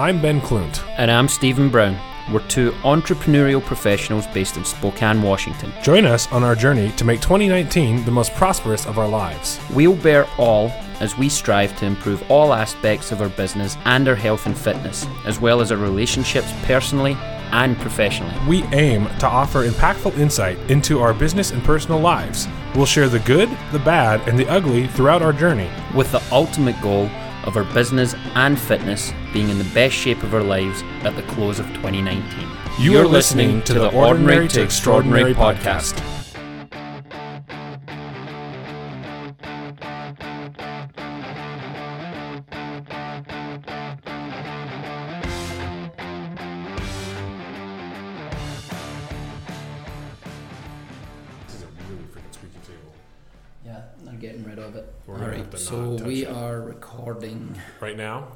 I'm Ben Klunt. And I'm Stephen Brown. We're two entrepreneurial professionals based in Spokane, Washington. Join us on our journey to make 2019 the most prosperous of our lives. We'll bear all as we strive to improve all aspects of our business and our health and fitness, as well as our relationships personally and professionally. We aim to offer impactful insight into our business and personal lives. We'll share the good, the bad, and the ugly throughout our journey. With the ultimate goal of our business and fitness being in the best shape of our lives at the close of 2019. You are listening to the Ordinary to Extraordinary podcast. This is a really freaking squeaky table. Yeah, they're getting rid of it. We're gonna have Alright, to so not touch we it. are recording. Right now,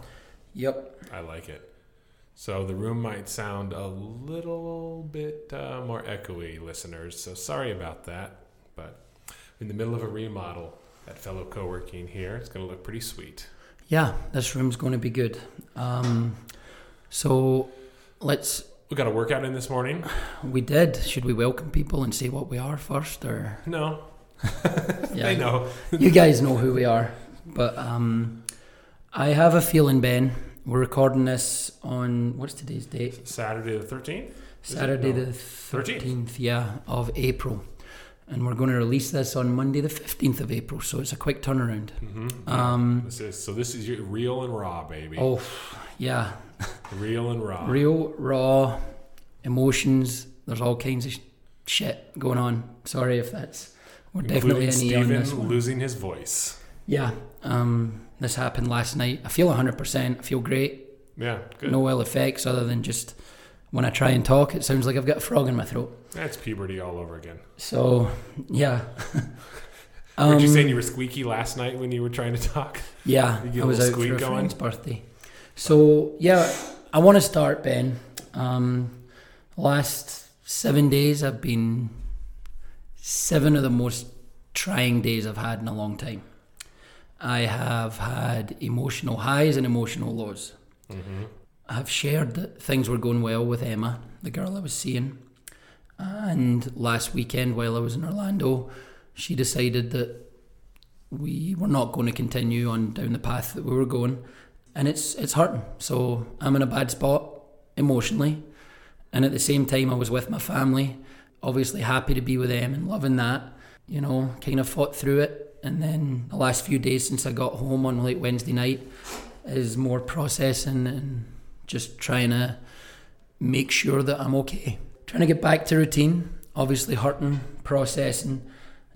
Yep. I like it. So the room might sound a little bit uh, more echoey, listeners. So sorry about that. But in the middle of a remodel at fellow co-working here, it's going to look pretty sweet. Yeah, this room's going to be good. Um, so let's. We got a workout in this morning. We did. Should we welcome people and say what we are first, or No, yeah, I know. you guys know who we are. But um, I have a feeling, Ben. We're recording this on what's today's date? Saturday the thirteenth. Saturday No. the 13th. thirteenth, yeah, of April, and we're going to release this on Monday the fifteenth of April. So it's a quick turnaround. Mm-hmm. Um, This is so. This is your real and raw, baby. oh, yeah, Real and raw. real raw emotions. There's all kinds of sh- shit going on. Sorry if that's we're definitely Including any on this one. losing his voice. Yeah, um, this happened last night. I feel 100%. I feel great. Yeah, good. No ill effects other than just when I try and talk, it sounds like I've got a frog in my throat. That's puberty all over again. So, yeah. Weren't you Um, saying you were squeaky last night when you were trying to talk? Yeah, I was out for a going? friend's birthday. So yeah, I want to start, Ben. Um, last seven days, I've been seven of the most trying days I've had in a long time. I have had emotional highs and emotional lows. Mm-hmm. I've shared that things were going well with Emma, the girl I was seeing. And last weekend, while I was in Orlando, she decided that we were not going to continue on down the path that we were going. And it's it's hurting. So I'm in a bad spot emotionally. And at the same time, I was with my family, obviously happy to be with them and loving that. You know, kind of fought through it. And then the last few days since I got home on late Wednesday night is more processing and just trying to make sure that I'm okay. Trying to get back to routine, obviously hurting, processing.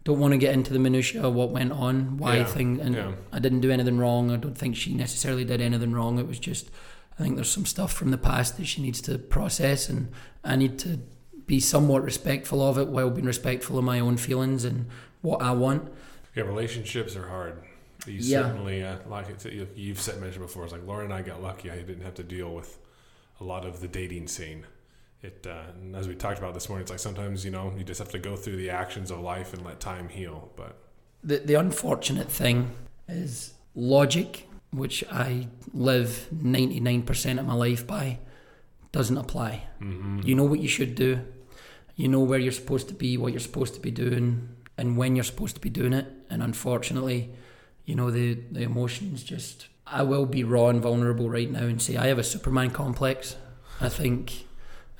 Don't want to get into the minutia of what went on, why Yeah, thing, and yeah. I didn't do anything wrong. I don't think she necessarily did anything wrong. It was just, I think there's some stuff from the past that she needs to process, and I need to be somewhat respectful of it while being respectful of my own feelings and what I want. Yeah, relationships are hard. You Yeah. certainly, uh, like you've said mentioned before, it's like Laura and I got lucky. I didn't have to deal with a lot of the dating scene. It, uh, as we talked about this morning, it's like sometimes you know you just have to go through the actions of life and let time heal. But the the unfortunate thing is logic, which I live ninety nine percent of my life by, doesn't apply. mm-hmm. You know what you should do, you know where you're supposed to be, what you're supposed to be doing, and when you're supposed to be doing it. And unfortunately, you know the the emotions just. I will be raw and vulnerable right now and say I have a Superman complex. I think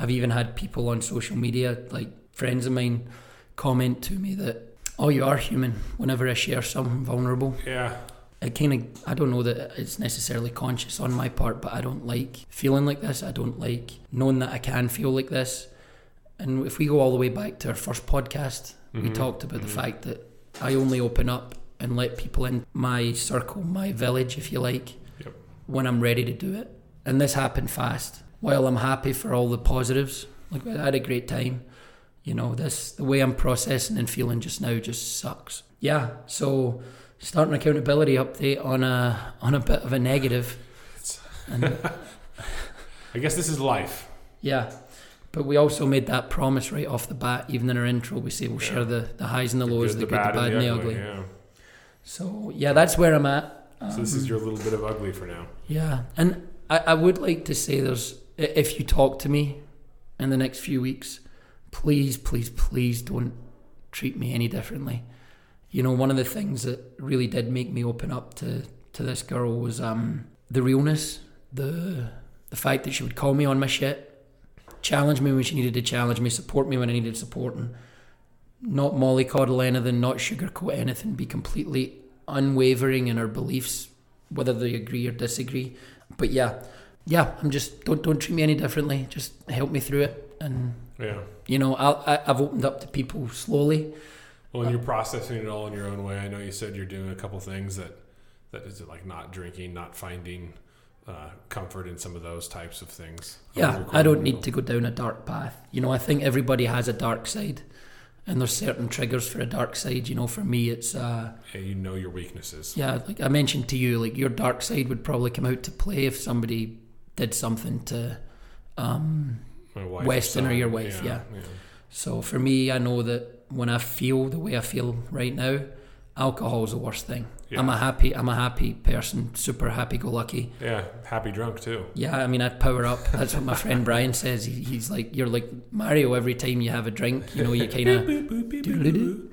I've even had people on social media, like friends of mine, comment to me that, oh, you are human whenever I share something vulnerable. yeah, It kind of, I don't know that it's necessarily conscious on my part, but I don't like feeling like this. I don't like knowing that I can feel like this. And if we go all the way back to our first podcast, we Mhm, talked about the mhm. fact that I only open up and let people in my circle, my village, if you like, Yep. when I'm ready to do it. And this happened fast. While I'm happy for all the positives, like I had a great time, you know, this the way I'm processing and feeling just now just sucks. Yeah, so starting accountability update on a on a bit of a negative. And I guess this is life. yeah. But we also made that promise right off the bat, even in our intro. We say we'll Yeah. share the, the highs and the lows, the, good, the bad, and the ugly. Yeah. So yeah, that's where I'm at. So this is Um, your little bit of ugly for now. Yeah, and I, I would like to say there's if you talk to me in the next few weeks, please, please, please don't treat me any differently. You know, one of the things that really did make me open up to, to this girl was um, the realness, the the fact that she would call me on my shit, challenge me when she needed to challenge me, support me when I needed support, and not mollycoddle anything, not sugarcoat anything, be completely unwavering in her beliefs, whether they agree or disagree. But yeah, yeah, I'm just don't don't treat me any differently. Just help me through it, and Yeah. you know, I'll, I, I've opened up to people slowly. Well, and you're processing it all in your own way. I know you said you're doing a couple things that that is it like not drinking, not finding uh, comfort in some of those types of things. Yeah, I don't need to go down a dark path. You know, I think everybody has a dark side, and there's certain triggers for a dark side. You know, for me, it's uh, Yeah, you know your weaknesses. yeah, like I mentioned to you, like your dark side would probably come out to play if somebody did something to. Um, My wife, Weston or your wife, yeah. so for me, I know that when I feel the way I feel right now, alcohol is the worst thing. Yeah. I'm a happy, I'm a happy person, super happy-go-lucky. Yeah, happy drunk too. Yeah, I mean, I'd power up. That's what my friend Brian says. He, he's like, you're like Mario every time you have a drink. You know, you kind of.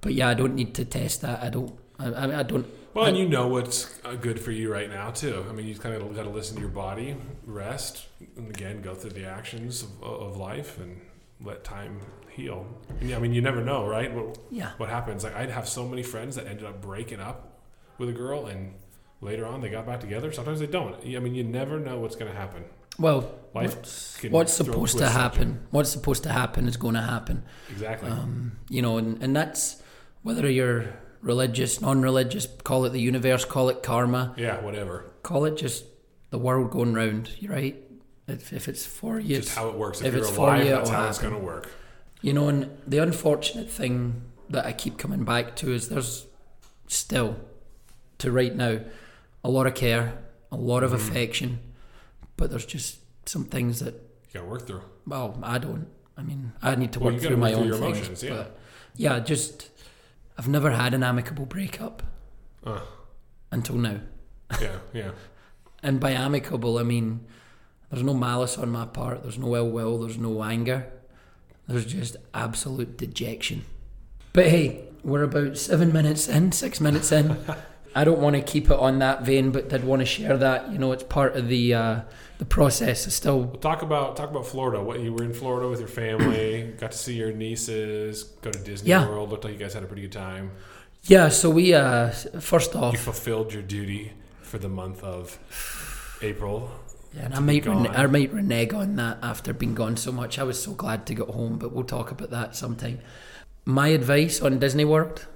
But yeah, I don't need to test that. I don't. I, I, I don't. Well, and you know what's uh, good for you right now too. I mean, you kind of got to listen to your body, rest, and again go through the actions of, of life and let time heal. And, yeah, I mean, you never know, right? What, Yeah. what happens? Like I'd have so many friends that ended up breaking up with a girl, and later on they got back together. Sometimes they don't. I mean, you never know what's going to happen. Well, Life what's, what's supposed to happen? What's supposed to happen is going to happen. Exactly. Um, you know, and, and that's whether you're religious, non-religious, call it the universe, call it karma, yeah, whatever. call it just the world going round. You're right. If, if it's for you, Just how it works. If, if you're it's for you, that's how it's going to work. You know, and the unfortunate thing that I keep coming back to is there's still, to right now, a lot of care, a lot of Mhm. affection, but there's just some things that You got to work through. well, I don't. I mean, I need to Well, work gotta through my through own things. emotions, yeah. But yeah, just I've never had an amicable breakup Uh, until now. yeah, yeah. And by amicable, I mean there's no malice on my part. There's no ill will. There's no anger. There's just absolute dejection. But hey, we're about seven minutes in, six minutes in. I don't want to keep it on that vein, but did want to share that. You know, it's part of the uh, the process. It's still Well, talk about talk about Florida. What you were in Florida with your family, got to see your nieces, go to Disney Yeah. World. Looked like you guys had a pretty good time. yeah. So we uh, first off, You fulfilled your duty for the month of April. Yeah, and I might rene- I might renege on that after being gone so much. I was so glad to get home, but we'll talk about that sometime. My advice on Disney World: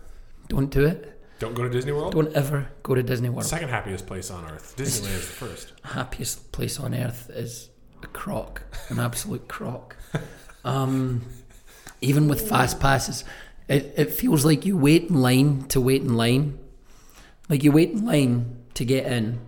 don't do it. Don't go to Disney World. Don't ever go to Disney World. Second happiest place on earth. Disneyland is the first. Happiest place on earth is a crock, an absolute crock. Um, even with fast passes, it, it feels like you wait in line to wait in line. Like you wait in line to get in,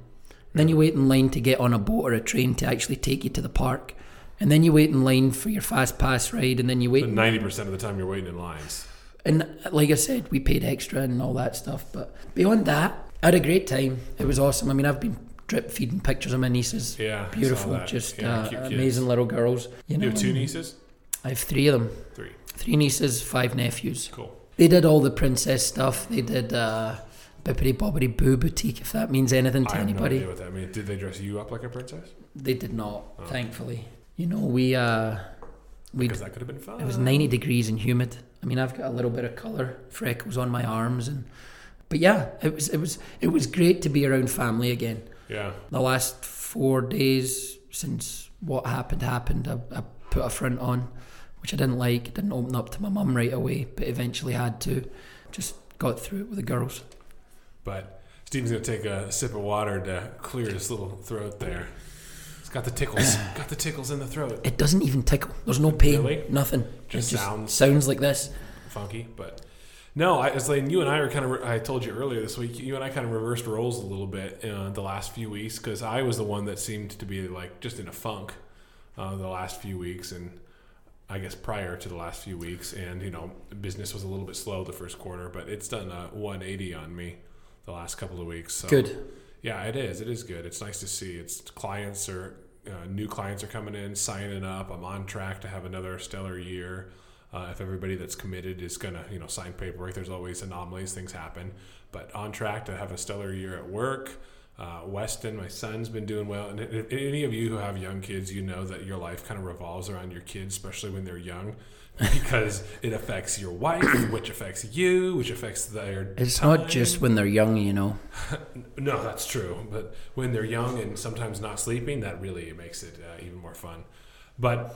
then you wait in line to get on a boat or a train to actually take you to the park, and then you wait in line for your fast pass ride, and then you wait. Ninety percent of the time you're waiting in lines. And like I said, we paid extra and all that stuff. But beyond that, I had a great time. It was awesome. I mean, I've been drip feeding pictures of my nieces. Yeah, Beautiful, just Yeah, uh, amazing little girls. You, know, You have two nieces. I have three of them. Three. Three nieces, five nephews. Cool. They did all the princess stuff. They did uh, Bibbidi Bobbidi Boo Boutique, if that means anything to I have no anybody. idea what that means. Did they dress you up like a princess? they did not, Oh. thankfully. You know, we uh, we Because that could have been fun. it was 90 degrees and humid. I mean, I've got a little bit of color, freckles on my arms, and but yeah, it was it was it was great to be around family again. Yeah. The last four days since what happened happened, I, I put a front on, which I didn't like. Didn't open up to my mum right away, but eventually had to. Just got through it with the girls. But Stephen's gonna take a sip of water to clear his little throat there. He's got the tickles. got the tickles in the throat. It doesn't even tickle. There's no pain. Really? Nothing. Just it sounds- sounds like this. funky, but no, I, it's like you and I are kind of. I told you earlier this week. You and I kind of reversed roles a little bit uh, the last few weeks because I was the one that seemed to be like just in a funk uh, the last few weeks, and I guess prior to the last few weeks, and you know, business was a little bit slow the first quarter, but it's done a 180 on me the last couple of weeks. So, Good. Yeah, it is. It is good. It's nice to see. It's clients are uh, new clients are coming in, signing up. I'm on track to have another stellar year. Uh, if everybody that's committed is gonna, you know, sign paperwork, there's always anomalies, things happen. But on track to have a stellar year at work. Uh, Weston, my son's been doing well. And if any of you who have young kids, you know that your life kind of revolves around your kids, especially when they're young, because it affects your wife, which affects you, which affects their. It's time. not just when they're young, you know. No, that's true. But when they're young and sometimes not sleeping, that really makes it uh, even more fun. But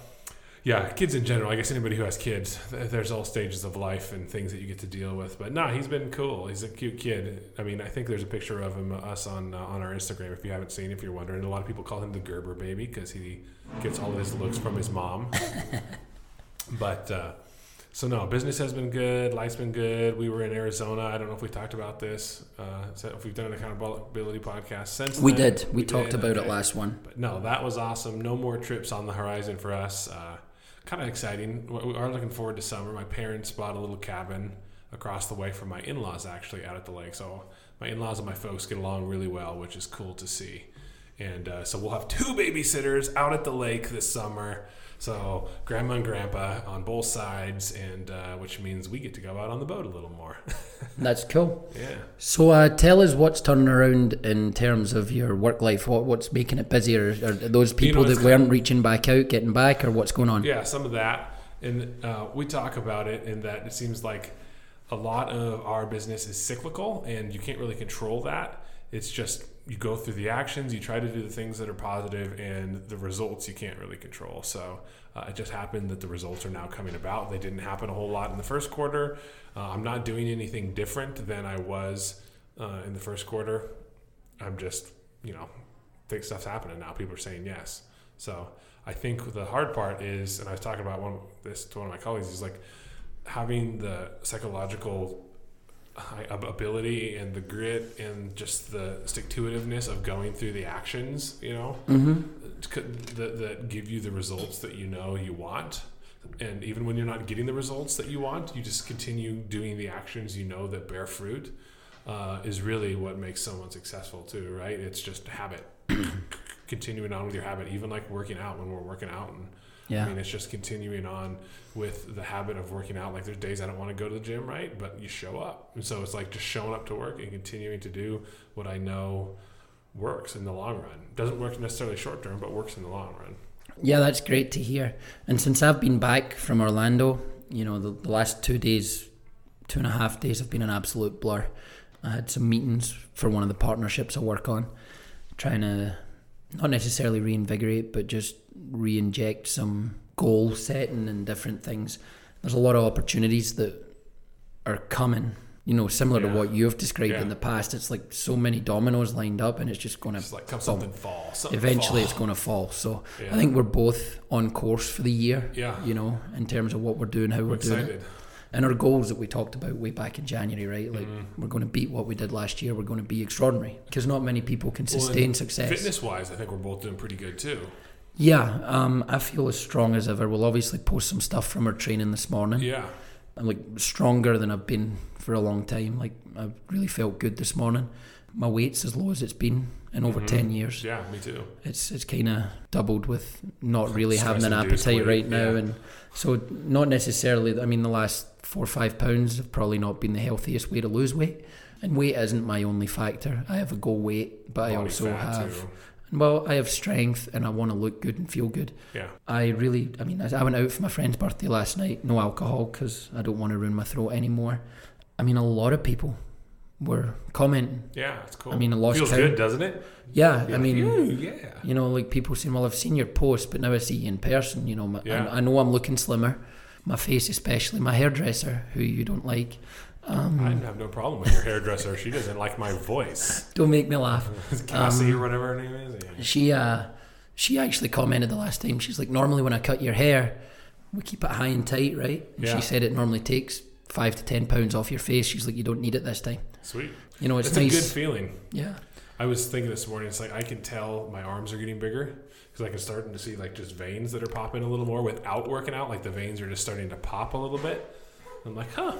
yeah, kids in general. I guess anybody who has kids, there's all stages of life and things that you get to deal with. But no, he's been cool. He's a cute kid. I mean, I think there's a picture of him, uh, us on uh, on our Instagram. If you haven't seen, if you're wondering, a lot of people call him the Gerber baby because he gets all of his looks from his mom. but uh, so no, business has been good. Life's been good. We were in Arizona. I don't know if we talked about this. Uh, if we've done an accountability podcast since We then. did. We, talked did, about it last one. But no, that was awesome. No more trips on the horizon for us. Uh, kind of exciting. We are looking forward to summer. My parents bought a little cabin across the way from my in-laws, actually, out at the lake. So my in-laws and my folks get along really well, which is cool to see. And uh, so we'll have two babysitters out at the lake this summer. So grandma and grandpa on both sides, and uh, which means we get to go out on the boat a little more. That's cool. yeah. So uh, tell us what's turning around in terms of your work life. What what's making it busier? Are those people it's that weren't reaching back out getting back, or what's going on? Yeah, some of that, and uh, we talk about it in that it seems like a lot of our business is cyclical, and you can't really control that. It's just you go through the actions, you try to do the things that are positive, and the results you can't really control. So uh, it just happened that the results are now coming about. They didn't happen a whole lot in the first quarter. Uh, I'm not doing anything different than I was uh, in the first quarter. I'm just, you know, think stuff's happening now. People are saying yes. So I think the hard part is, and I was talking about one this to one of my colleagues, is like having the psychological ability and the grit and just the stick to itiveness of going through the actions, you know, Mm-hmm. that, that give you the results that you know you want. And even when you're not getting the results that you want, you just continue doing the actions you know that bear fruit. Uh, is really what makes someone successful too, right? It's just habit, continuing on with your habit, even like working out when we're working out and Yeah. I mean, it's just continuing on with the habit of working out. Like, there's days I don't want to go to the gym, right? But you show up. And so it's like just showing up to work and continuing to do what I know works in the long run. Doesn't work necessarily short term, but works in the long run. Yeah, that's great to hear. And since I've been back from Orlando, you know, the, the last two days, two and a half days have been an absolute blur. I had some meetings for one of the partnerships I work on, trying to not necessarily reinvigorate, but just re inject some goal setting and different things. There's a lot of opportunities that are coming. You know, similar Yeah. to what you've described Yeah. in the past. It's like so many dominoes lined up, and it's just going to like come something fall. Something eventually fall. it's going to fall. So Yeah. I think we're both on course for the year. Yeah. You know, in terms of what we're doing, how I'm we're doing it, and our goals that we talked about way back in January, right? Like Mhm. we're going to beat what we did last year. We're going to be extraordinary because not many people can Well, sustain success. Fitness wise, I think we're both doing pretty good too. Yeah, um, I feel as strong as ever. We'll obviously post some stuff from our training this morning. Yeah. I'm like stronger than I've been for a long time. Like I really felt good this morning. My weight's as low as it's been in over Mhm. ten years. Yeah, me too. It's it's kind of doubled with not really having an appetite weight, right now, yeah. and so not necessarily. I mean, the last four or five pounds have probably not been the healthiest way to lose weight. And weight isn't my only factor. I have a goal weight, but I also have too. Well, I have strength, and I want to look good and feel good. Yeah. I really, I mean, I went out for my friend's birthday last night, no alcohol because I don't want to ruin my throat anymore. I mean, a lot of people were commenting. Yeah, it's cool. I mean, I lost feels count. good, doesn't it? Yeah, I mean, "Ooh, yeah. you know, like people saying, "Well, I've seen your post, but now I see you in person." You know, my, Yeah. I, I know I'm looking slimmer. My face, especially my hairdresser, who you don't like. Um, I have no problem with your hairdresser. She doesn't like my voice. don't make me laugh. Cassie Um, or whatever her name is. Yeah. She uh, she actually commented the last time. She's like, normally when I cut your hair, we keep it high and tight, right? And Yeah. She said it normally takes five to ten pounds off your face. She's like, you don't need it this time. Sweet. You know, it's, It's, nice. a good feeling. yeah, I was thinking this morning, it's like I can tell my arms are getting bigger because I can starting to see like just veins that are popping a little more without working out. Like the veins are just starting to pop a little bit. I'm like, huh,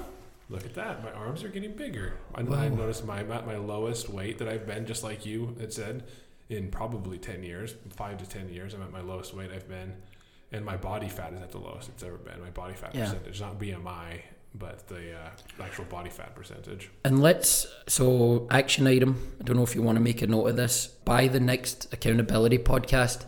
Look at that. My arms are getting bigger. I, I noticed my, at my lowest weight that I've been, just like you had said, in probably 10 years, five to 10 years. I'm at my lowest weight I've been. And my body fat is at the lowest it's ever been. My body fat Yeah. percentage, not BMI, but the uh, actual body fat percentage. And let's so action item. I don't know if you want to make a note of this. By the next accountability podcast,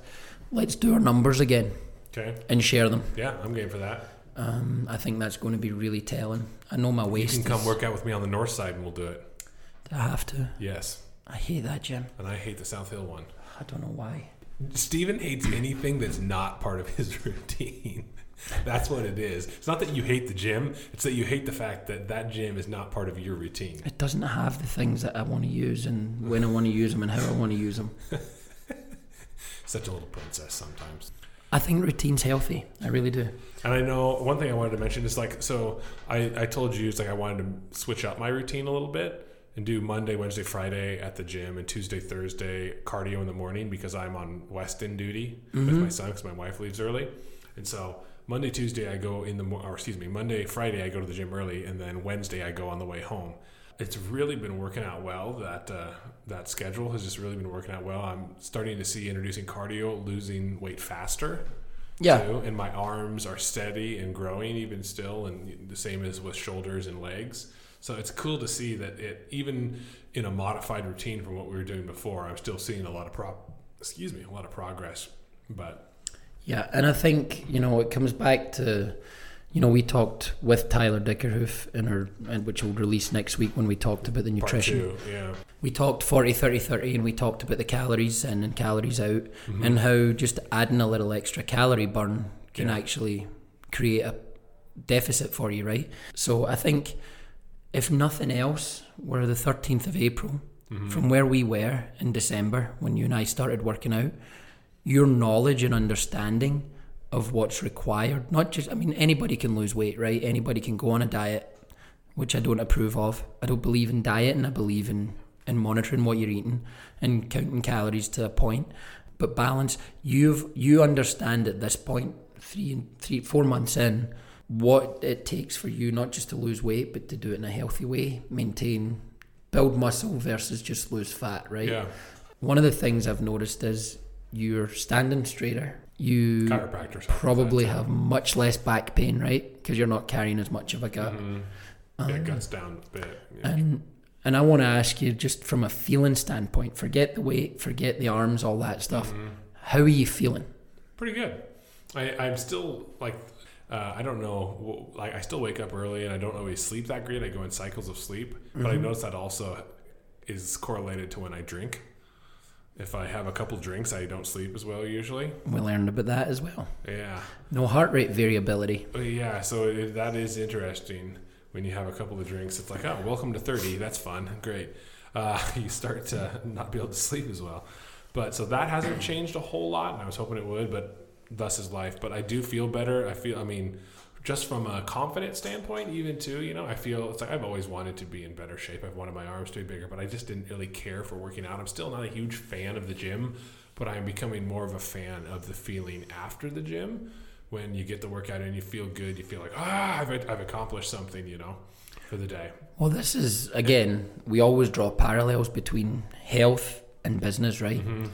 let's do our numbers again Okay. and share them. Yeah, I'm game for that. Um, I think that's going to be really telling. I know my waist. You can come is- work out with me on the north side and we'll do it. Do I have to. Yes. I hate that gym. And I hate the South Hill one. I don't know why. Stephen hates anything that's not part of his routine. That's what it is. It's not that you hate the gym, it's that you hate the fact that that gym is not part of your routine. It doesn't have the things that I want to use and when I want to use them and how I want to use them. Such a little princess sometimes. I think routine's healthy. I really do. And I know one thing I wanted to mention is like, so I, I told you it's like I wanted to switch up my routine a little bit and do Monday, Wednesday, Friday at the gym and Tuesday, Thursday cardio in the morning because I'm on Weston duty with mm-hmm. my son because my wife leaves early. And so Monday, Tuesday, I go in the, or excuse me, Monday, Friday, I go to the gym early and then Wednesday, I go on the way home. It's really been working out well. That uh, that schedule has just really been working out well. I'm starting to see introducing cardio, losing weight faster Yeah. too, and my arms are steady and growing even still, and the same as with shoulders and legs. So it's cool to see that it even in a modified routine from what we were doing before, I'm still seeing a lot of pro, excuse me, a lot of progress. But Yeah, and I think you know it comes back to, you know, we talked with Tyler Dickerhoof in her, and which will release next week when we talked about the nutrition. two, yeah, We talked 40, 30, 30, and we talked about the calories in and calories out, Mm-hmm. and how just adding a little extra calorie burn can Yeah. actually create a deficit for you, right? So I think, if nothing else, we're the 13th of April. Mm-hmm. From where we were in December when you and I started working out, your knowledge and understanding of what's required, not just, I mean, anybody can lose weight, right? Anybody can go on a diet, which I don't approve of. I don't believe in diet and I believe in, in monitoring what you're eating and counting calories to a point. But balance, you've you understand at this point, three three four months in, what it takes for you not just to lose weight, but to do it in a healthy way, maintain build muscle versus just lose fat, right? yeah, One of the things I've noticed is you're standing straighter. You probably have much less back pain, right? Because you're not carrying as much of a gut. Mhm. yeah, guts down a bit. Yeah. And and I want to ask you, just from a feeling standpoint, forget the weight, forget the arms, all that stuff. Mhm. How are you feeling? Pretty good. I, I'm still like, uh, I don't know. Like, I still wake up early and I don't always sleep that great. I go in cycles of sleep, but I Mhm. notice that also is correlated to when I drink. If I have a couple drinks, I don't sleep as well usually. We learned about that as well. Yeah, No heart rate variability. Yeah. So it, that is interesting. When you have a couple of drinks, it's like, oh, welcome to thirty. That's fun. Great. Uh, you start to not be able to sleep as well. But so that hasn't changed a whole lot, and I was hoping it would, but thus is life. But I do feel better. I feel, I mean, just from a confidence standpoint, even too, you know, I feel it's like I've always wanted to be in better shape. I've wanted my arms to be bigger, but I just didn't really care for working out. I'm still not a huge fan of the gym, but I'm becoming more of a fan of the feeling after the gym when you get the workout and you feel good. You feel like, ah, I've, I've accomplished something, you know, for the day. Well, this is again, we always draw parallels between health and business, right? Mm-hmm.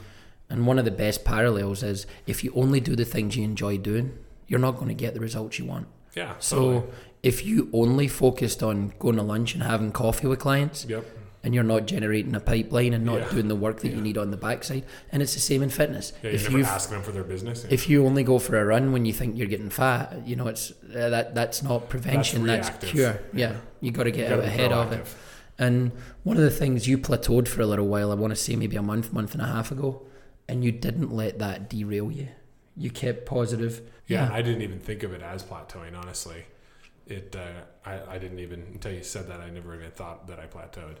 And one of the best parallels is if you only do the things you enjoy doing, you're not going to get the results you want. Yeah. So totally. if you only focused on going to lunch and having coffee with clients, yep. and you're not generating a pipeline and not Yeah. doing the work that you need on the backside, and it's the same in fitness. Yeah, you're if you asking them for their business. if you only go for a run when you think you're getting fat, you know it's uh, that that's not prevention. That's, reactive. cure. Yeah, you got to get gotta out be ahead of it. And one of the things you plateaued for a little while, I want to say maybe a month, month and a half ago, and you didn't let that derail you. You kept positive. Yeah, I didn't even think of it as plateauing. Honestly, it. Uh, I I didn't even until you said that. I never even thought that I plateaued.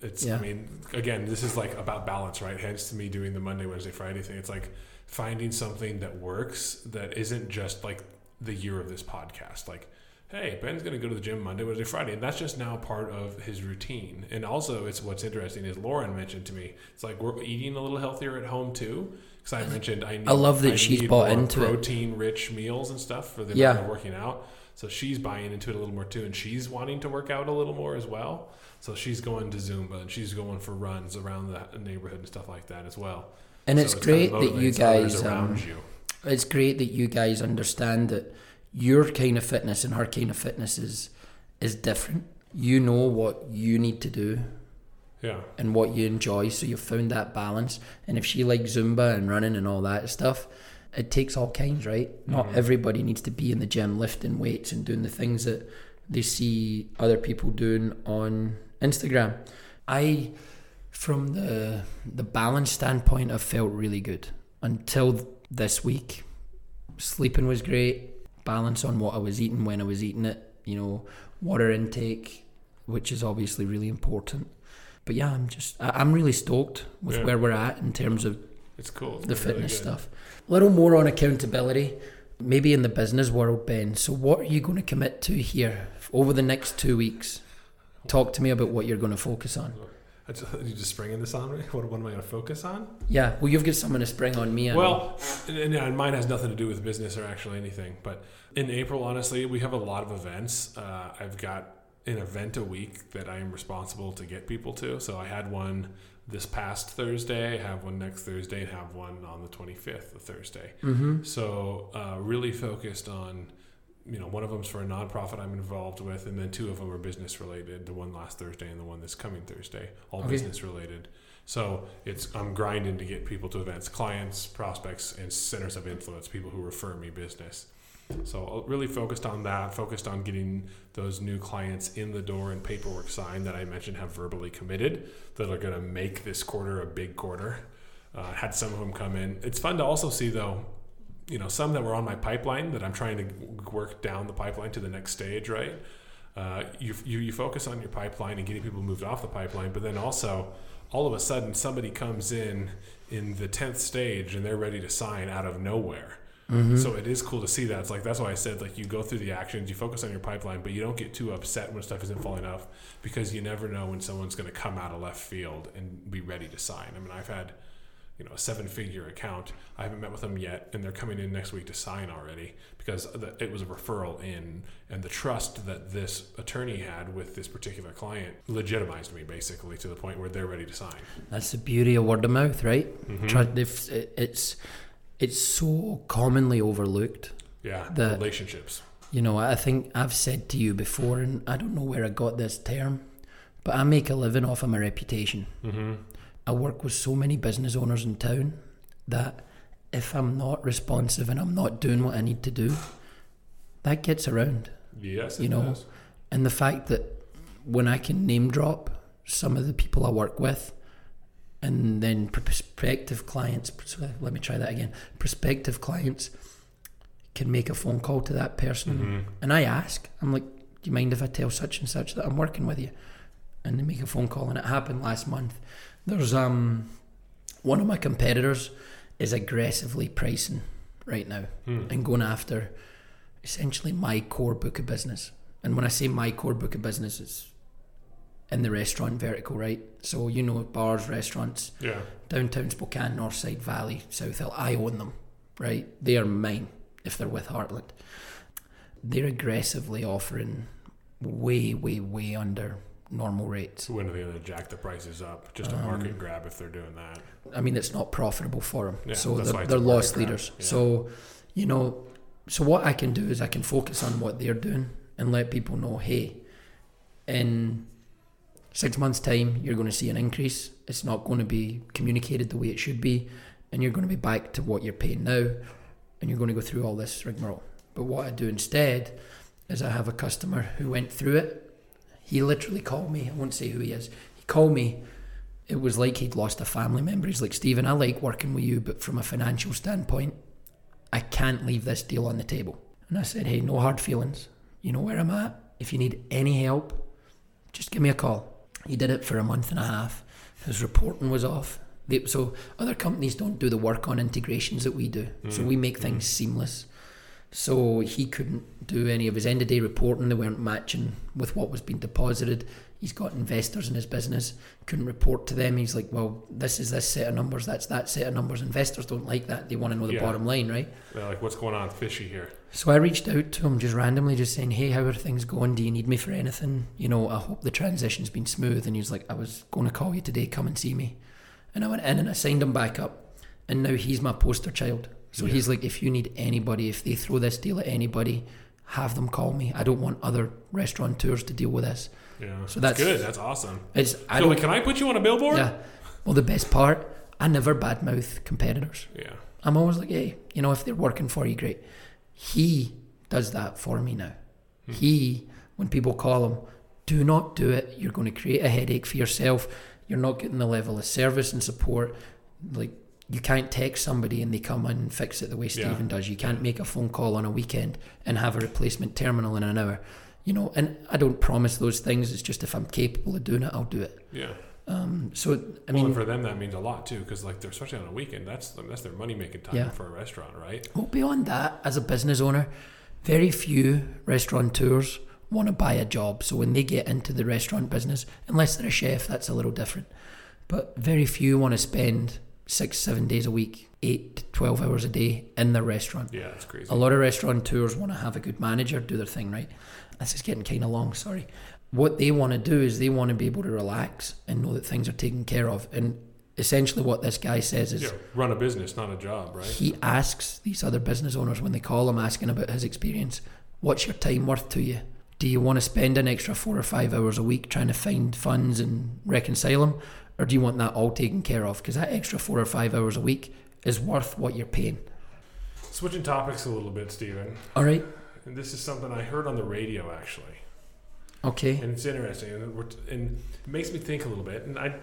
It's. Yeah. I mean, again, this is like about balance, right? Hence, to me, doing the Monday, Wednesday, Friday thing. It's like finding something that works that isn't just like the year of this podcast. Like, hey, Ben's going to go to the gym Monday, Wednesday, Friday, and that's just now part of his routine. And also, it's what's interesting is Lauren mentioned to me. It's like we're eating a little healthier at home too. Because I mentioned I need, I love that she's need bought more into protein rich meals and stuff for the Yeah. amount of working out. So she's buying into it a little more too, and she's wanting to work out a little more as well. So she's going to Zumba and she's going for runs around the neighborhood and stuff like that as well. And So it's, kind great of that you guys. around Um, you. it's great that you guys understand that your kind of fitness and her kind of fitness is is different. You know what you need to do Yeah, and what you enjoy, so you've found that balance. And if she likes Zumba and running and all that stuff, it takes all kinds, right? Not Mhm. everybody needs to be in the gym lifting weights and doing the things that they see other people doing on Instagram. I, from the the balance standpoint, I felt really good until this week. Sleeping was great. Balance on what I was eating when I was eating it. You know, water intake, which is obviously really important. But yeah, I'm just I- I'm really stoked with Yeah. where we're at in terms of it's cool. It's the been really fitness stuff. A little more on accountability, maybe in the business world, Ben. So, what are you going to commit to here over the next two weeks? Talk to me about what you're going to focus on. I just, you just springing this on me. What, what am I going to focus on? Yeah, well, you've got something to spring on me. I. Well, and, and, and mine has nothing to do with business or actually anything. But in April, honestly, we have a lot of events. Uh, I've got an event a week that I am responsible to get people to. So I had one this past Thursday, I have one next Thursday, and have one on the 25th, the Thursday. mm-hmm. So uh, really focused on, you know, one of them's for a nonprofit I'm involved with, and then two of them are business related. The one last Thursday and the one this coming Thursday, all Okay. business related. So it's I'm grinding to get people to events, clients, prospects, and centers of influence, people who refer me business. So uh, really focused on that, focused on getting those new clients in the door and paperwork signed that I mentioned have verbally committed that are going to make this quarter a big quarter. Uh, had some of them come in. It's fun to also see though, you know, some that were on my pipeline that I'm trying to work down the pipeline to the next stage, right? Uh, you, you you focus on your pipeline and getting people moved off the pipeline, but then also all of a sudden somebody comes in in the tenth stage and they're ready to sign out of nowhere. Mm-hmm. So it is cool to see that. It's like that's why I said like you go through the actions, you focus on your pipeline, but you don't get too upset when stuff isn't falling off because you never know when someone's going to come out of left field and be ready to sign. I mean, I've had you know a seven-figure account. I haven't met with them yet, and they're coming in next week to sign already because the, it was a referral in, and the trust that this attorney had with this particular client legitimized me basically to the point where they're ready to sign. That's the beauty of word of mouth, right? Mhm. It- it's it's so commonly overlooked. Yeah, The- relationships. You know, I think I've said to you before, and I don't know where I got this term, but I make a living off of my reputation. Mm-hmm. I work with so many business owners in town that if I'm not responsive and I'm not doing what I need to do, that gets around. Yes, it You know, does. And the fact that when I can name drop some of the people I work with, and then prospective clients, let me try that again, prospective clients can make a phone call to that person. Mhm. And I ask, I'm like, do you mind if I tell such and such that I'm working with you? And they make a phone call, and it happened last month. There's um one of my competitors is aggressively pricing right now Hmm. and going after essentially my core book of business. And when I say my core book of business, it's in the restaurant vertical, right? So you know bars, restaurants, Yeah. downtown Spokane, Northside Valley, South Hill. I own them, right? They are mine if they're with Heartland. They're aggressively offering way, way, way under normal rates. When are they going to jack the prices up? Just a Um, market grab if they're doing that. I mean, it's not profitable for them. Yeah, so they're, they're loss leaders. yeah. So, you know, so what I can do is I can focus on what they're doing and let people know, hey, in six months' time, you're going to see an increase. It's not going to be communicated the way it should be, and you're going to be back to what you're paying now, and you're going to go through all this rigmarole. But what I do instead is I have a customer who went through it. He literally called me. I won't say who he is. He called me it was like he'd lost a family member. He's like, Stephen, I like working with you, but from a financial standpoint, I can't leave this deal on the table. And I said, hey, no hard feelings. You know where I'm at. If you need any help, just give me a call. He did it for a month and a half. His reporting was off. They, so other companies don't do the work on integrations that we do. So Mm. we make things seamless. So he couldn't do any of his end of day reporting. They weren't matching with what was being deposited. He's got investors in his business, couldn't report to them. He's like, well, this is this set of numbers, that's that set of numbers. Investors don't like that. They want to know the Yeah. bottom line, right? They're like, what's going on fishy here? So I reached out to him just randomly, just saying, hey, how are things going? Do you need me for anything? You know, I hope the transition's been smooth. And he was like, I was going to call you today, come and see me. And I went in and I signed him back up. And now he's my poster child. So Yeah. he's like, if you need anybody, if they throw this deal at anybody, have them call me. I don't want other restaurateurs to deal with this. Yeah. So that's, that's- good. That's awesome. It's I so, can I put you on a billboard? yeah. Well, the best part, I never badmouth competitors. Yeah. I'm always like, hey, you know, if they're working for you, great. He does that for me now. Hmm. He, when people call him, do not do it. You're going to create a headache for yourself. You're not getting the level of service and support. Like, you can't text somebody and they come and fix it the way Yeah. Stephen does. You can't make a phone call on a weekend and have a replacement terminal in an hour. You know, and I don't promise those things. It's just if I'm capable of doing it, I'll do it. Yeah. Um, so, I well, mean, and for them that means a lot too, because like they're especially on a weekend. That's that's their money making time Yeah. for a restaurant, right? Well, beyond that, as a business owner, very few restaurateurs want to buy a job. So when they get into the restaurant business, unless they're a chef, that's a little different. But very few want to spend six, seven days a week, eight to 12 hours a day in their restaurant. Yeah, it's crazy. A lot of restaurateurs want to have a good manager, do their thing right. This is getting kind of long, sorry. What they want to do is they want to be able to relax and know that things are taken care of. And essentially, what this guy says is yeah, run a business, not a job, right? he asks these other business owners when they call him asking about his experience, what's your time worth to you? Do you want to spend an extra four or five hours a week trying to find funds and reconcile them? Or do you want that all taken care of? Because that extra four or five hours a week is worth what you're paying. Switching topics a little bit, Stephen. All right. And this is something I heard on the radio actually, Okay. and it's interesting, and, and it makes me think a little bit. And I,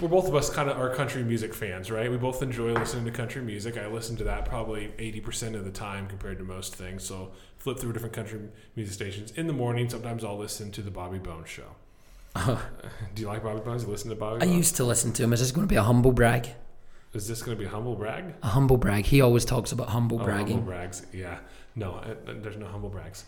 we're both of us kind of are country music fans, right? We both enjoy listening to country music. I listen to that probably eighty percent of the time compared to most things. So flip through different country music stations in the morning. Sometimes I'll listen to the Bobby Bones show. Do you like Bobby Bones? You listen to Bobby? I Bones? used to listen to him. Is this going to be a humble brag? Is this going to be a humble brag? A humble brag. He always talks about humble Oh, bragging. humble brags. Yeah. No, uh, uh, there's no humble brags.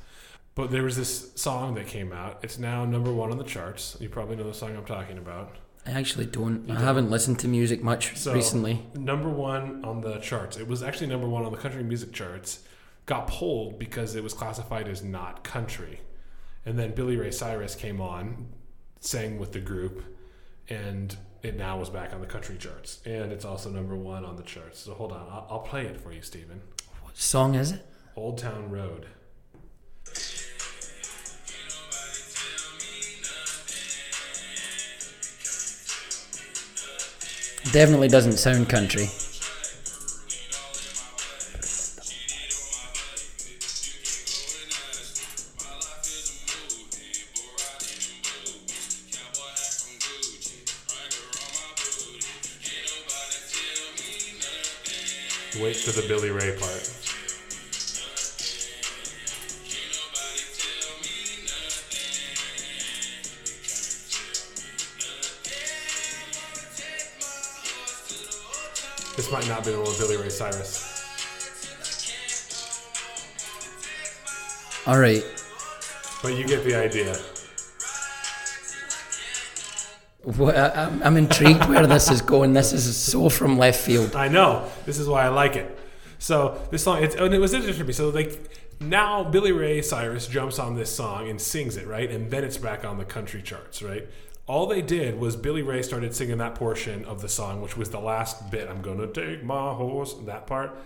But there was this song that came out. It's now number one on the charts. You probably know the song I'm talking about. I actually don't. I haven't listened to music much So- recently. Number one on the charts. It was actually number one on the country music charts. Got pulled because it was classified as not country. And then Billy Ray Cyrus came on, sang with the group, and it now was back on the country charts. And it's also number one on the charts. So hold on. I'll, I'll play it for you, Stephen. What song is it? Old Town Road. Definitely doesn't sound country. Wait for the Billy Ray part. This might not be the one with Billy Ray Cyrus. All right. But you get the idea. I, I'm, intrigued where this is going. This is so from left field. I know. This is why I like it. So this song, it's, and it was interesting to me. So like now, Billy Ray Cyrus jumps on this song and sings it, right? And then it's back on the country charts, right? All they did was Billy Ray started singing that portion of the song, which was the last bit. I'm gonna take my horse. That part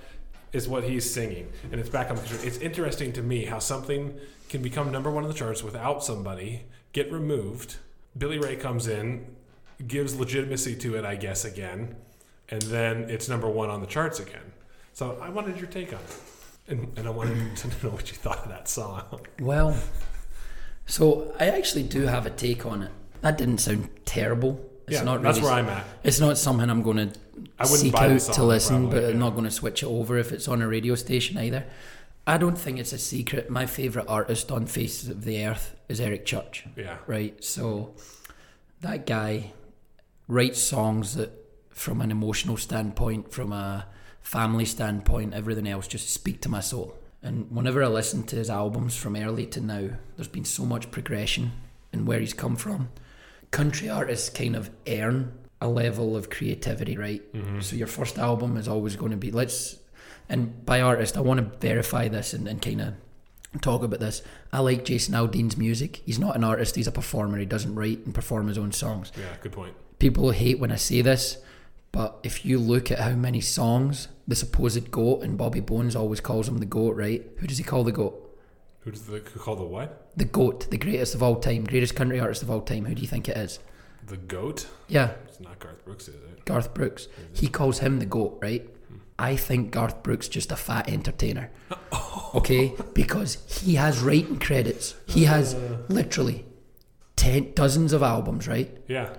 is what he's singing, and it's back on the country. It's interesting to me how something can become number one on the charts without somebody get removed. Billy Ray comes in, gives legitimacy to it, I guess, again, and then it's number one on the charts again. So I wanted your take on it, and, and I wanted to know what you thought of that song. Well, so I actually do have a take on it. That didn't sound terrible. It's yeah, not that's really, where I'm at. It's not something I'm going to I wouldn't seek buy out song, to listen, probably, but I'm not going to switch it over if it's on a radio station either. I don't think it's a secret. My favourite artist on Faces of the earth is Eric Church. Yeah, right? So that guy writes songs that, from an emotional standpoint, from a family standpoint, everything else, just speak to my soul. And whenever I listen to his albums from early to now, there's been so much progression in where he's come from. Country artists kind of earn a level of creativity, right? Mm-hmm. So your first album is always going to be let's and by artist I want to verify this and, and kind of talk about this. I like Jason Aldean's music. He's not an artist, he's a performer. He doesn't write and perform his own songs. Yeah, good point. People hate when I say this, but if you look at how many songs the supposed goat and Bobby Bones always calls him the goat, right? Who does he call the goat? Who does the who call the what? The goat, the greatest of all time, greatest country artist of all time. Who do you think it is? The goat? Yeah, It's not Garth Brooks, is it? Garth Brooks. He calls him the GOAT, right? Hmm. I think Garth Brooks just a fat entertainer. Okay? Because he has writing credits. He has uh. literally ten dozens of albums, right? Yeah.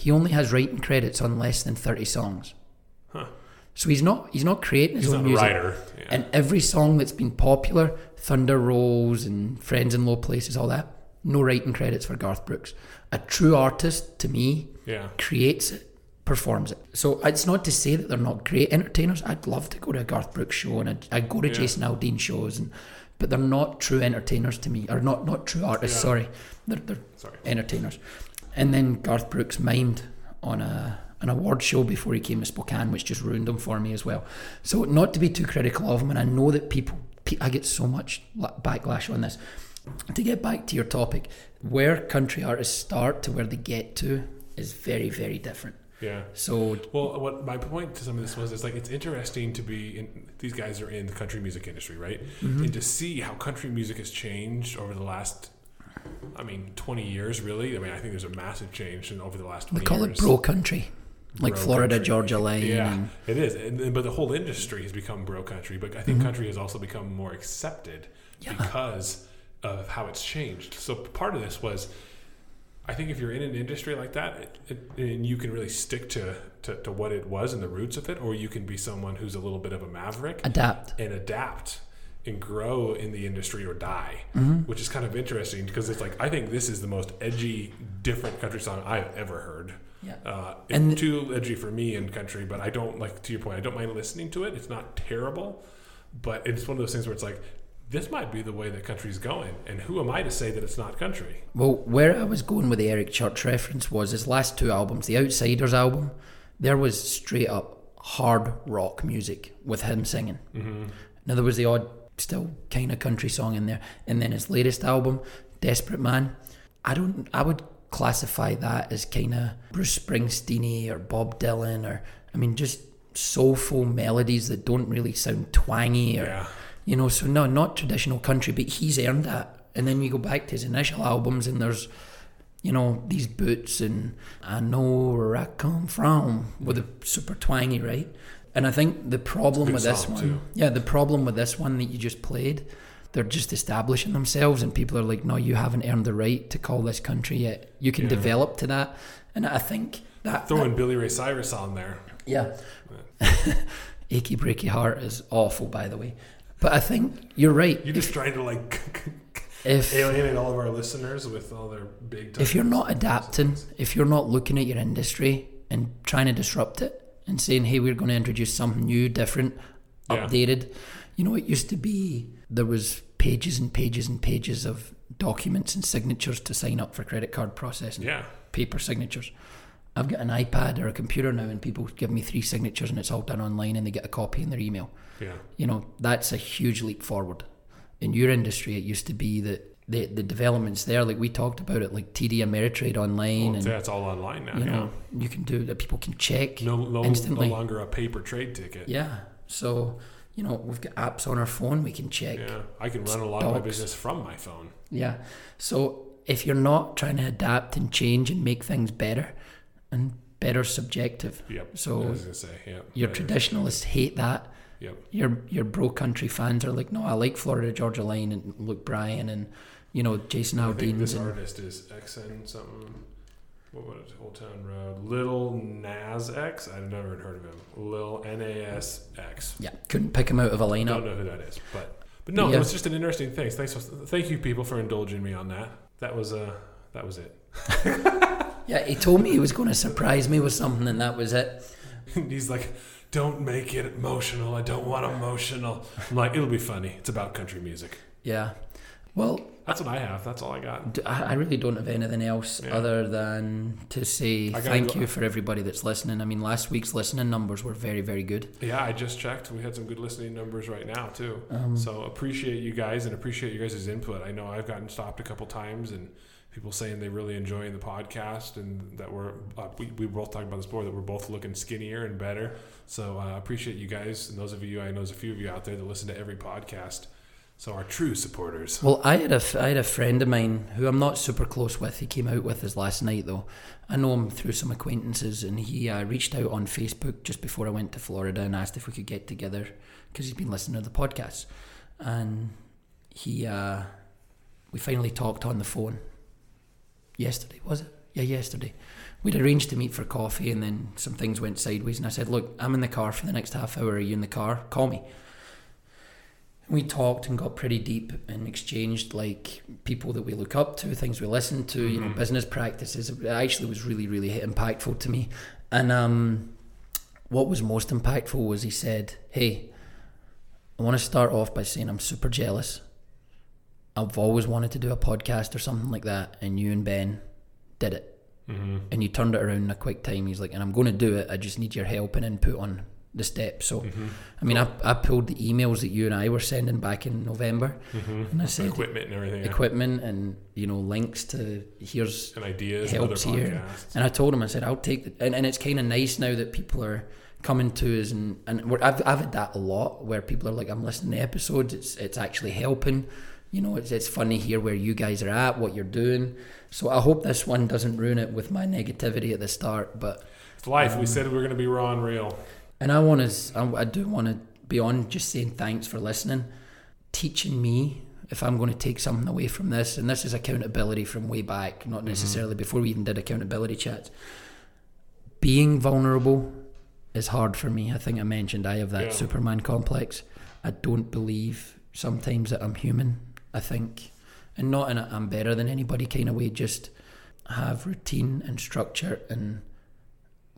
He only has writing credits on less than thirty songs. Huh. So he's not he's not creating his He's own music. writer. Yeah. And every song that's been popular, Thunder Rolls and Friends in Low Places, all that, no writing credits for Garth Brooks. A true artist, to me, yeah. creates it, performs it. So it's not to say that they're not great entertainers. I'd love to go to a Garth Brooks show and I'd, I'd go to Yeah. Jason Aldean shows, and but they're not true entertainers to me, or not not true artists. Yeah. Sorry, they're, they're Sorry. entertainers. And then Garth Brooks mimed on a an award show before he came to Spokane, which just ruined him for me as well. So not to be too critical of him, and I know that people, I get so much backlash on this. To get back to your topic, where country artists start to where they get to is very very different. Yeah. So Well, what my point to some of this was is like it's interesting to be in these guys are in the country music industry, right? Mm-hmm. And to see how country music has changed over the last, I mean, twenty years, really. I mean, I think there's a massive change in over the last they twenty call years. it bro country, like Bro Florida country. Georgia line. Yeah, and- it is. And, and- but the whole industry has become bro country. But I think Mm-hmm. country has also become more accepted Yeah. because of how it's changed. So part of this was, I think if you're in an industry like that, it, it, and you can really stick to, to to what it was and the roots of it, or you can be someone who's a little bit of a maverick adapt. and adapt and grow in the industry or die, which is kind of interesting because it's like I think this is the most edgy, different country song I've ever heard. Yeah. Uh, And- it's too edgy for me in country, but I don't like to your point. I don't mind listening to it. It's not terrible, but it's one of those things where it's like this might be the way that country's going, and who am I to say that it's not country? Well, where I was going with the Eric Church reference was his last two albums, the Outsiders album, there was straight up hard rock music with him singing. Mm-hmm. Now there was the odd, still kind of country song in there, and then his latest album, Desperate Man. I don't. I would classify that as kind of Bruce Springsteen or Bob Dylan or I mean just soulful melodies that don't really sound twangy or Yeah, you know, so no, not traditional country, but he's earned that. And then you go back to his initial albums, and there's, you know, these boots and I know where I come from with a super twangy, right? And I think the problem with this one, too. yeah, the problem with this one that you just played, they're just establishing themselves, and people are like, no, you haven't earned the right to call this country yet. You can Yeah. develop to that, and I think that, throwing Billy Ray Cyrus on there. yeah. Achy Breaky Heart is awful, by the way. But I think you're right. You're just trying to like If alienate all of our listeners with all their big. if you're not adapting, if you're not looking at your industry and trying to disrupt it and saying, hey, we're going to introduce something new, different, Yeah. updated. You know, it used to be there was pages and pages and pages of documents and signatures to sign up for credit card processing, yeah, paper signatures. I've got an iPad or a computer now, and people give me three signatures, and it's all done online, and they get a copy in their email. yeah, You know, that's a huge leap forward. In your industry, it used to be that the the developments there, like we talked about it, like TD Ameritrade online, well, and yeah, it's all online now. you yeah. know, you can do that. People can check. No, no, no longer a paper trade ticket. Yeah. So, you know, we've got apps on our phone. We can check. Yeah, I can run a lot of my business from my phone. Yeah. So if you're not trying to adapt and change and make things better, and better subjective, Yep. So, I was gonna say, yeah. your better. traditionalists hate that. Yep. Your your bro country fans are like, no, I like Florida Georgia Line and Luke Bryan and you know Jason I think Aldean's this and artist is XN something. What was it? Old Town Road. Little Nas X. I've never heard of him. Lil N A S X. yeah, couldn't pick him out of a lineup. Don't know who that is, but but no, Yeah. it was just an interesting thing. Thanks, for, thank you, people, for indulging me on that. That was uh, that was it. Yeah, he told me he was going to surprise me with something, and that was it. He's like, "Don't make it emotional. I don't want emotional." I'm like, "It'll be funny. It's about country music." Yeah. Well, That's what I have. That's all I got. I really don't have anything else Yeah. other than to say thank go- you for everybody that's listening. I mean, last week's listening numbers were very, very good. Yeah, I just checked. We had some good listening numbers right now too. Um, So appreciate you guys and appreciate you guys' input. I know I've gotten stopped a couple times and people saying they really enjoying the podcast and that we're uh, we, we both talked about this before that we're both looking skinnier and better. So I uh, appreciate you guys and those of you I know there's a few of you out there that listen to every podcast. So our true supporters. Well, I had a I had a friend of mine who I'm not super close with. He came out with us last night though. I know him through some acquaintances, and he uh, reached out on Facebook just before I went to Florida and asked if we could get together because he's been listening to the podcast, and he uh, we finally talked on the phone yesterday. Was it? Yeah, yesterday. We'd arranged to meet for coffee, and then some things went sideways. And I said, "Look, I'm in the car for the next half hour. Are you in the car? Call me." We talked and got pretty deep and exchanged like people that we look up to, things we listen to, you know, Mhm. business practices. It actually was really, really impactful to me. And um, what was most impactful was he said, "Hey, I want to start off by saying I'm super jealous. I've always wanted to do a podcast or something like that, and you and Ben did it, Mm-hmm. and you turned it around in a quick time." He's like, "And I'm going to do it. I just need your help and input on the steps." So. Mm-hmm. I mean, I, I pulled the emails that you and I were sending back in November, Mm-hmm. and I said equipment and everything. yeah. equipment and you know links to here's. and ideas and helps here. And I told him, I said, I'll take the, and, and it's kind of nice now that people are coming to us and and we're, I've I've had that a lot where people are like, I'm listening to episodes, it's it's actually helping. You know, it's it's funny here where you guys are at, what you're doing. So I hope this one doesn't ruin it with my negativity at the start, but. It's life. Um, we said we were going to be raw and real. And I want to, I, I do want to, beyond just saying thanks for listening, teaching me if I'm going to take something away from this, and this is accountability from way back, not mm-hmm. necessarily before we even did accountability chats. Being vulnerable is hard for me. I think I mentioned I have that Yeah. Superman complex. I don't believe sometimes that I'm human. I think, and not in a I'm better than anybody kind of way, just have routine and structure and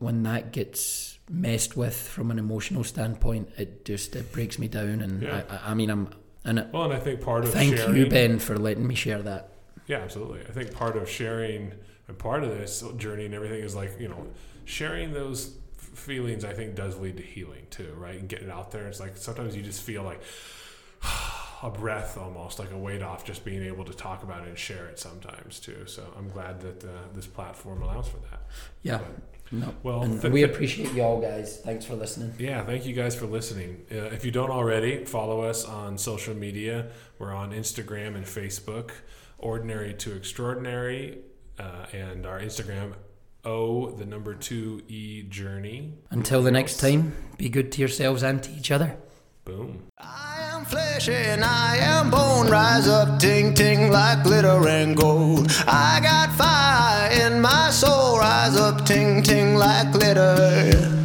when that gets messed with from an emotional standpoint, it just it breaks me down. And Yeah. I, I, mean, I'm and it, Well, and I think part of thank sharing, you, Ben, for letting me share that. Yeah, absolutely. I think part of sharing and part of this journey and everything is like you know sharing those feelings. I think does lead to healing too, right? And getting out there. It's like sometimes you just feel like a breath, almost like a weight off, just being able to talk about it and share it sometimes too. So I'm glad that uh, this platform allows for that. Yeah. But- No. well, and th- we appreciate y'all guys. Thanks for listening. Yeah, thank you guys for listening. Uh, if you don't already, follow us on social media. We're on Instagram and Facebook, Ordinary to Extraordinary, uh, and our Instagram, O the number two E Journey. Until the next time, be good to yourselves and to each other. Boom. I am flesh and I am bone. Rise up, ting ting, like glitter and gold. I got fire in my soul. Rise up, ting ting, like glitter.